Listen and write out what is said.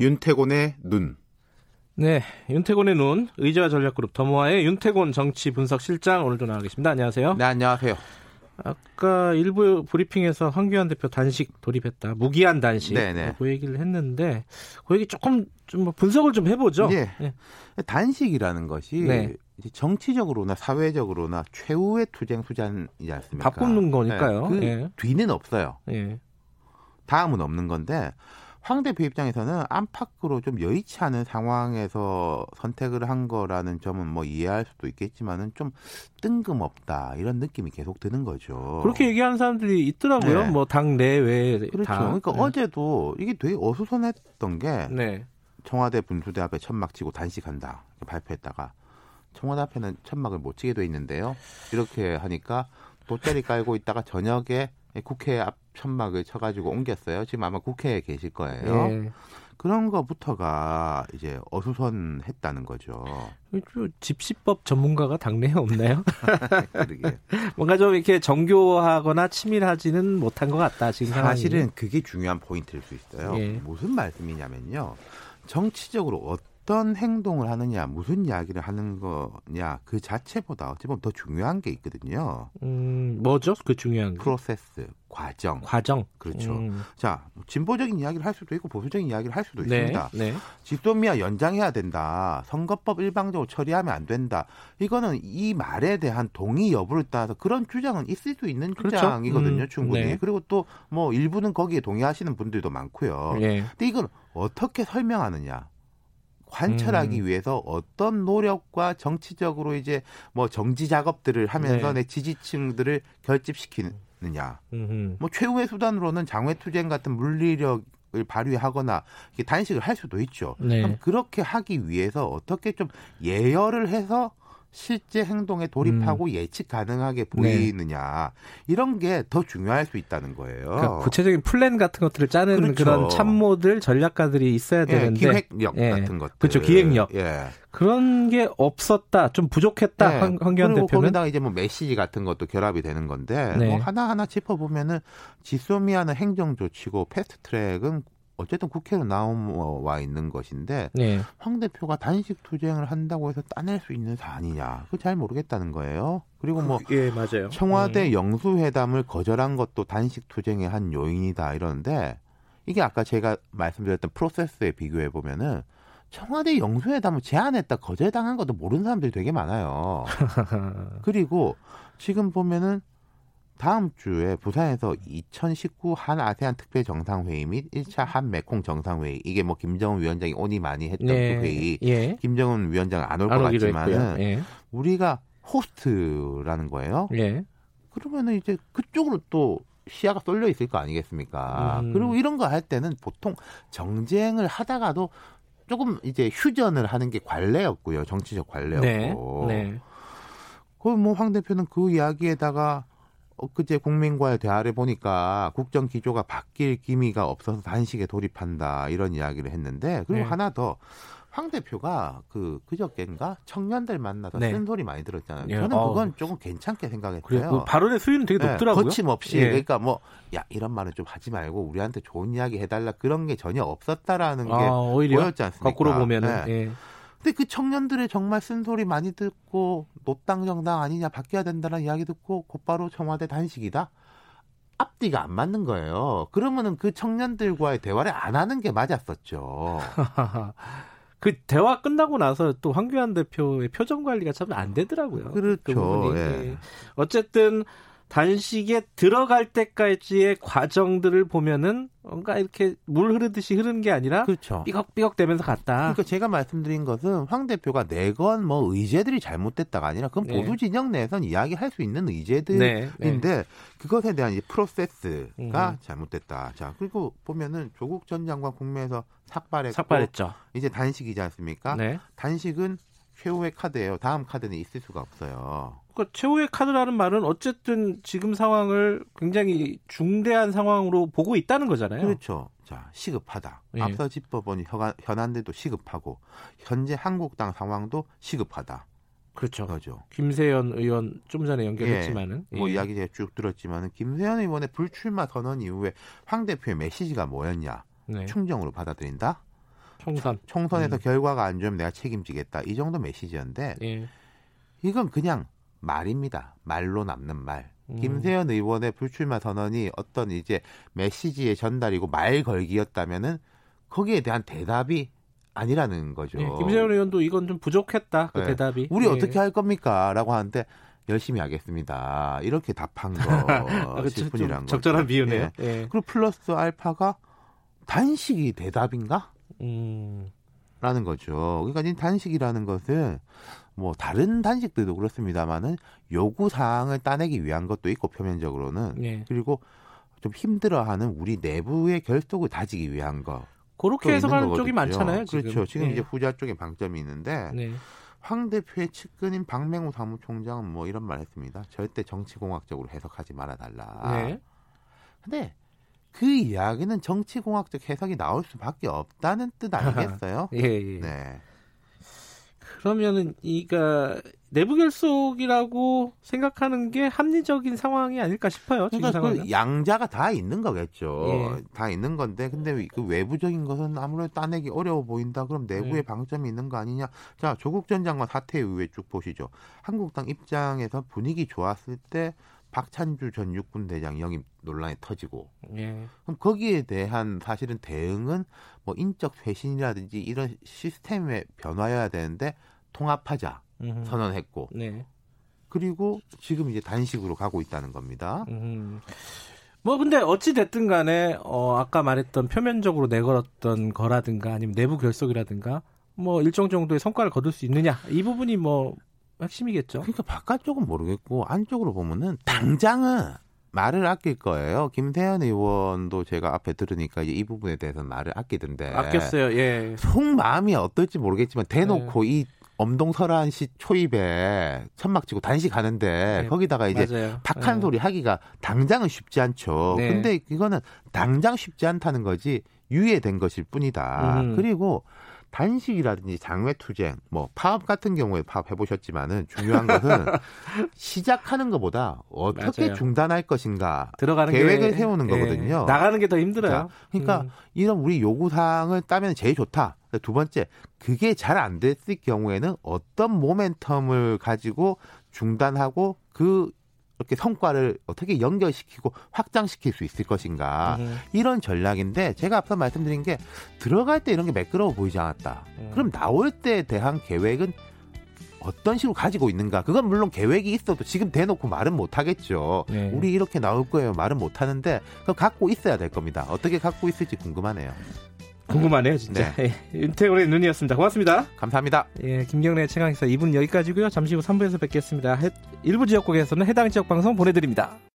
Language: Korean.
윤태곤의 눈. 네, 윤태곤의 눈, 의제와 전략그룹 더모아의 윤태곤 정치 분석 실장 오늘도 나와 계십니다. 안녕하세요. 네, 안녕하세요. 아까 일부 브리핑에서 황교안 대표 단식 돌입했다. 무기한 단식. 네네. 그 얘기를 했는데 그 얘기 조금 좀뭐 분석을 좀 해보죠. 예. 네. 단식이라는 것이 네. 정치적으로나 사회적으로나 최후의 투쟁 수단이지 않습니까? 바꾸는 거니까요. 네, 그 예. 뒤는 없어요. 예. 다음은 없는 건데 황 대표 입장에서는 안팎으로 좀 여의치 않은 상황에서 선택을 한 거라는 점은 뭐 이해할 수도 있겠지만은 좀 뜬금없다 이런 느낌이 계속 드는 거죠. 그렇게 얘기하는 사람들이 있더라고요. 네. 뭐당 내외 그렇죠. 다. 그러니까 네. 어제도 이게 되게 어수선했던 게 네. 청와대 분수대 앞에 천막 치고 단식한다 발표했다가 청와대 앞에는 천막을 못 치게 돼 있는데요. 이렇게 하니까 돗자리 깔고 있다가 저녁에 국회 앞 천막을 쳐가지고 옮겼어요. 지금 아마 국회에 계실 거예요. 예. 그런 거부터가 이제 어수선했다는 거죠. 그 집시법 전문가가 당내에 없나요? 뭔가 좀 이렇게 정교하거나 치밀하지는 못한 것 같다 지금 상황이. 사실은 그게 중요한 포인트일 수 있어요. 예. 무슨 말씀이냐면요. 정치적으로 어떤 행동을 하느냐, 무슨 이야기를 하는 거냐, 그 자체보다 어찌 보면 더 중요한 게 있거든요. 음, 뭐죠? 그 중요한 게. 프로세스, 과정. 과정. 그렇죠. 음, 자, 뭐 진보적인 이야기를 할 수도 있고 보수적인 이야기를 할 수도 네. 있습니다. 네. 지소미아 연장해야 된다. 선거법 일방적으로 처리하면 안 된다. 이거는 이 말에 대한 동의 여부를 따라서 그런 주장은 있을 수 있는 그렇죠. 주장이거든요, 음, 충분히. 네. 그리고 또 뭐 일부는 거기에 동의하시는 분들도 많고요. 예. 근데 이걸 어떻게 설명하느냐? 관철하기 음. 위해서 어떤 노력과 정치적으로 이제 뭐 정지 작업들을 하면서 네. 내 지지층들을 결집시키느냐. 음흠. 뭐 최후의 수단으로는 장외투쟁 같은 물리력 을 발휘하거나 이렇게 단식을 할 수도 있죠. 네. 그럼 그렇게 하기 위해서 어떻게 좀 예열을 해서 실제 행동에 돌입하고 음. 예측 가능하게 네. 보이느냐 이런 게 더 중요할 수 있다는 거예요. 그러니까 구체적인 플랜 같은 것들을 짜는 어. 그렇죠. 그런 참모들 전략가들이 있어야 예, 되는데 기획력 예. 같은 것들. 그렇죠, 기획력. 예. 그런 게 없었다. 좀 부족했다. 네. 황, 황교안 그리고 대표는. 거기다가 이제 뭐 메시지 같은 것도 결합이 되는 건데 네. 뭐 하나 하나 짚어보면은 지소미아는 행정 조치고 패스트트랙은 어쨌든 국회로 나와 있는 것인데 네. 황 대표가 단식 투쟁을 한다고 해서 따낼 수 있는 사안이냐 그거 잘 모르겠다는 거예요. 그리고 뭐 예, 맞아요. 청와대 음. 영수회담을 거절한 것도 단식 투쟁의 한 요인이다 이러는데 이게 아까 제가 말씀드렸던 프로세스에 비교해 보면은 청와대 영수회담을 제안했다 거절당한 것도 모르는 사람들이 되게 많아요. 그리고 지금 보면은 다음 주에 부산에서 2019 한 아세안 특별 정상회의 및 1차 한 메콩 정상회의 이게 뭐 김정은 위원장이 오니 많이 했던 네. 그 회의 예. 김정은 위원장은 안올 것 같지만은. 예. 우리가 호스트라는 거예요. 예. 그러면은 이제 그쪽으로 또 시야가 쏠려 있을 거 아니겠습니까? 음. 그리고 이런 거 할 때는 보통 정쟁을 하다가도 조금 이제 휴전을 하는 게 관례였고요. 정치적 네. 관례였고. 네. 그럼 뭐황 대표는 그 이야기에다가 엊그제 국민과의 대화를 보니까 국정 기조가 바뀔 기미가 없어서 단식에 돌입한다 이런 이야기를 했는데 그리고 네. 하나 더 황 대표가 그 그저께인가 청년들 만나서 네. 쓴소리 많이 들었잖아요. 예, 저는 어. 그건 조금 괜찮게 생각했어요. 그래요. 그 발언의 수위는 되게 네, 높더라고요. 거침없이 예. 그러니까 뭐 야 이런 말은 좀 하지 말고 우리한테 좋은 이야기 해달라 그런 게 전혀 없었다라는 게 아, 오히려 보였지 않습니까? 거꾸로 보면은 네. 예. 근데 그 청년들의 정말 쓴소리 많이 듣고 노땅 정당 아니냐 바뀌어야 된다는 이야기 듣고 곧바로 청와대 단식이다. 앞뒤가 안 맞는 거예요. 그러면은 그 청년들과의 대화를 안 하는 게 맞았었죠. 그 대화 끝나고 나서 또 황교안 대표의 표정 관리가 참 안 되더라고요. 그렇죠. 그. 예. 예. 어쨌든 단식에 들어갈 때까지의 과정들을 보면은 뭔가 이렇게 물 흐르듯이 흐르는 게 아니라 그렇죠. 삐걱삐걱 되면서 갔다. 그러니까 제가 말씀드린 것은 황 대표가 내건 뭐 의제들이 잘못됐다가 아니라 그건 네. 보수 진영 내에선 이야기할 수 있는 의제들 네, 네. 인데 그것에 대한 이제 프로세스가 음. 잘못됐다. 자 그리고 보면은 조국 전 장관 국내에서 삭발했고 삭발했죠. 이제 단식이지 않습니까? 네. 단식은 최후의 카드예요. 다음 카드는 있을 수가 없어요. 그러니까 최후의 카드라는 말은 어쨌든 지금 상황을 굉장히 중대한 상황으로 보고 있다는 거잖아요. 그렇죠. 자 시급하다. 예. 앞서 짚어본 현안, 현안들도 시급하고 현재 한국당 상황도 시급하다. 그렇죠. 그거죠. 김세연 의원 좀 전에 연결했지만은 뭐 예. 이야기 제가 쭉 들었지만은 김세현 의원의 불출마 선언 이후에 황 대표의 메시지가 뭐였냐? 네. 충정으로 받아들인다. 총선. 총선에서 음. 결과가 안 좋으면 내가 책임지겠다. 이 정도 메시지였는데 예. 이건 그냥 말입니다. 말로 남는 말. 음. 김세현 의원의 불출마 선언이 어떤 이제 메시지의 전달이고 말 걸기였다면은 거기에 대한 대답이 아니라는 거죠. 예, 김세현 의원도 이건 좀 부족했다. 그 네. 대답이. 우리 예. 어떻게 할 겁니까?라고 하는데 열심히 하겠습니다. 이렇게 답한 아, 뿐이란 거. 적절한 비유네요. 예. 예. 그리고 플러스 알파가 단식이 대답인가? 음. 라는 거죠. 그러니까 이 단식이라는 것은 뭐 다른 단식들도 그렇습니다만은 요구 사항을 따내기 위한 것도 있고 표면적으로는 네. 그리고 좀 힘들어하는 우리 내부의 결속을 다지기 위한 거. 그렇게 해석하는 쪽이 많잖아요. 지금. 그렇죠. 지금 네. 이제 후자 쪽에 방점이 있는데 네. 황 대표의 측근인 박맹우 사무총장은 뭐 이런 말했습니다. 절대 정치공학적으로 해석하지 말아달라. 네. 근데 그 이야기는 정치공학적 해석이 나올 수밖에 없다는 뜻 아니겠어요? 예, 예. 네. 그러면은 이가 내부 결속이라고 생각하는 게 합리적인 상황이 아닐까 싶어요. 그러니까 그 양자가 다 있는 거겠죠. 예. 다 있는 건데 근데 그 외부적인 것은 아무래도 따내기 어려워 보인다. 그럼 내부에 예. 방점이 있는 거 아니냐? 자 조국 전 장관 사퇴 이후에 쭉 보시죠. 한국당 입장에서 분위기 좋았을 때 박찬주 전 육군 대장 영입 논란이 터지고 예. 그럼 거기에 대한 사실은 대응은 뭐 인적 쇄신이라든지 이런 시스템의 변화여야 되는데 통합하자 음흠. 선언했고 네. 그리고 지금 이제 단식으로 가고 있다는 겁니다. 음흠. 뭐 근데 어찌 됐든 간에 어 아까 말했던 표면적으로 내걸었던 거라든가 아니면 내부 결속이라든가 뭐 일정 정도의 성과를 거둘 수 있느냐 이 부분이 뭐 핵심이겠죠. 그러니까 바깥쪽은 모르겠고 안쪽으로 보면은 당장은 말을 아낄 거예요. 김태현 의원도 제가 앞에 들으니까 이 부분에 대해서 말을 아끼던데. 아꼈어요. 예. 속마음이 어떨지 모르겠지만 대놓고 네. 이 엄동설한 씨 초입에 천막 치고 단식하는데 네. 거기다가 이제 맞아요. 탁한 네. 소리 하기가 당장은 쉽지 않죠. 네. 근데 이거는 당장 쉽지 않다는 거지 유예된 것일 뿐이다. 음. 그리고 단식이라든지 장외투쟁, 뭐 파업 같은 경우에 파업 해보셨지만은 중요한 것은 시작하는 것보다 어떻게 맞아요. 중단할 것인가 들어가는 계획을 게, 세우는 예, 거거든요. 나가는 게 더 힘들어요. 그러니까 음. 이런 우리 요구 사항을 따면 제일 좋다. 두 번째, 그게 잘 안 됐을 경우에는 어떤 모멘텀을 가지고 중단하고 그 이렇게 성과를 어떻게 연결시키고 확장시킬 수 있을 것인가 음. 이런 전략인데 제가 앞서 말씀드린 게 들어갈 때 이런 게 매끄러워 보이지 않았다. 음. 그럼 나올 때에 대한 계획은 어떤 식으로 가지고 있는가? 그건 물론 계획이 있어도 지금 대놓고 말은 못 하겠죠. 네. 우리 이렇게 나올 거예요. 말은 못 하는데 그 갖고 있어야 될 겁니다. 어떻게 갖고 있을지 궁금하네요. 궁금하네요, 진짜. 네. 예, 윤태곤의 눈이었습니다. 고맙습니다. 감사합니다. 예, 김경래 최강기사 2분 여기까지고요. 잠시 후 3부에서 뵙겠습니다. 일부 지역국에서는 해당 지역 방송 보내드립니다.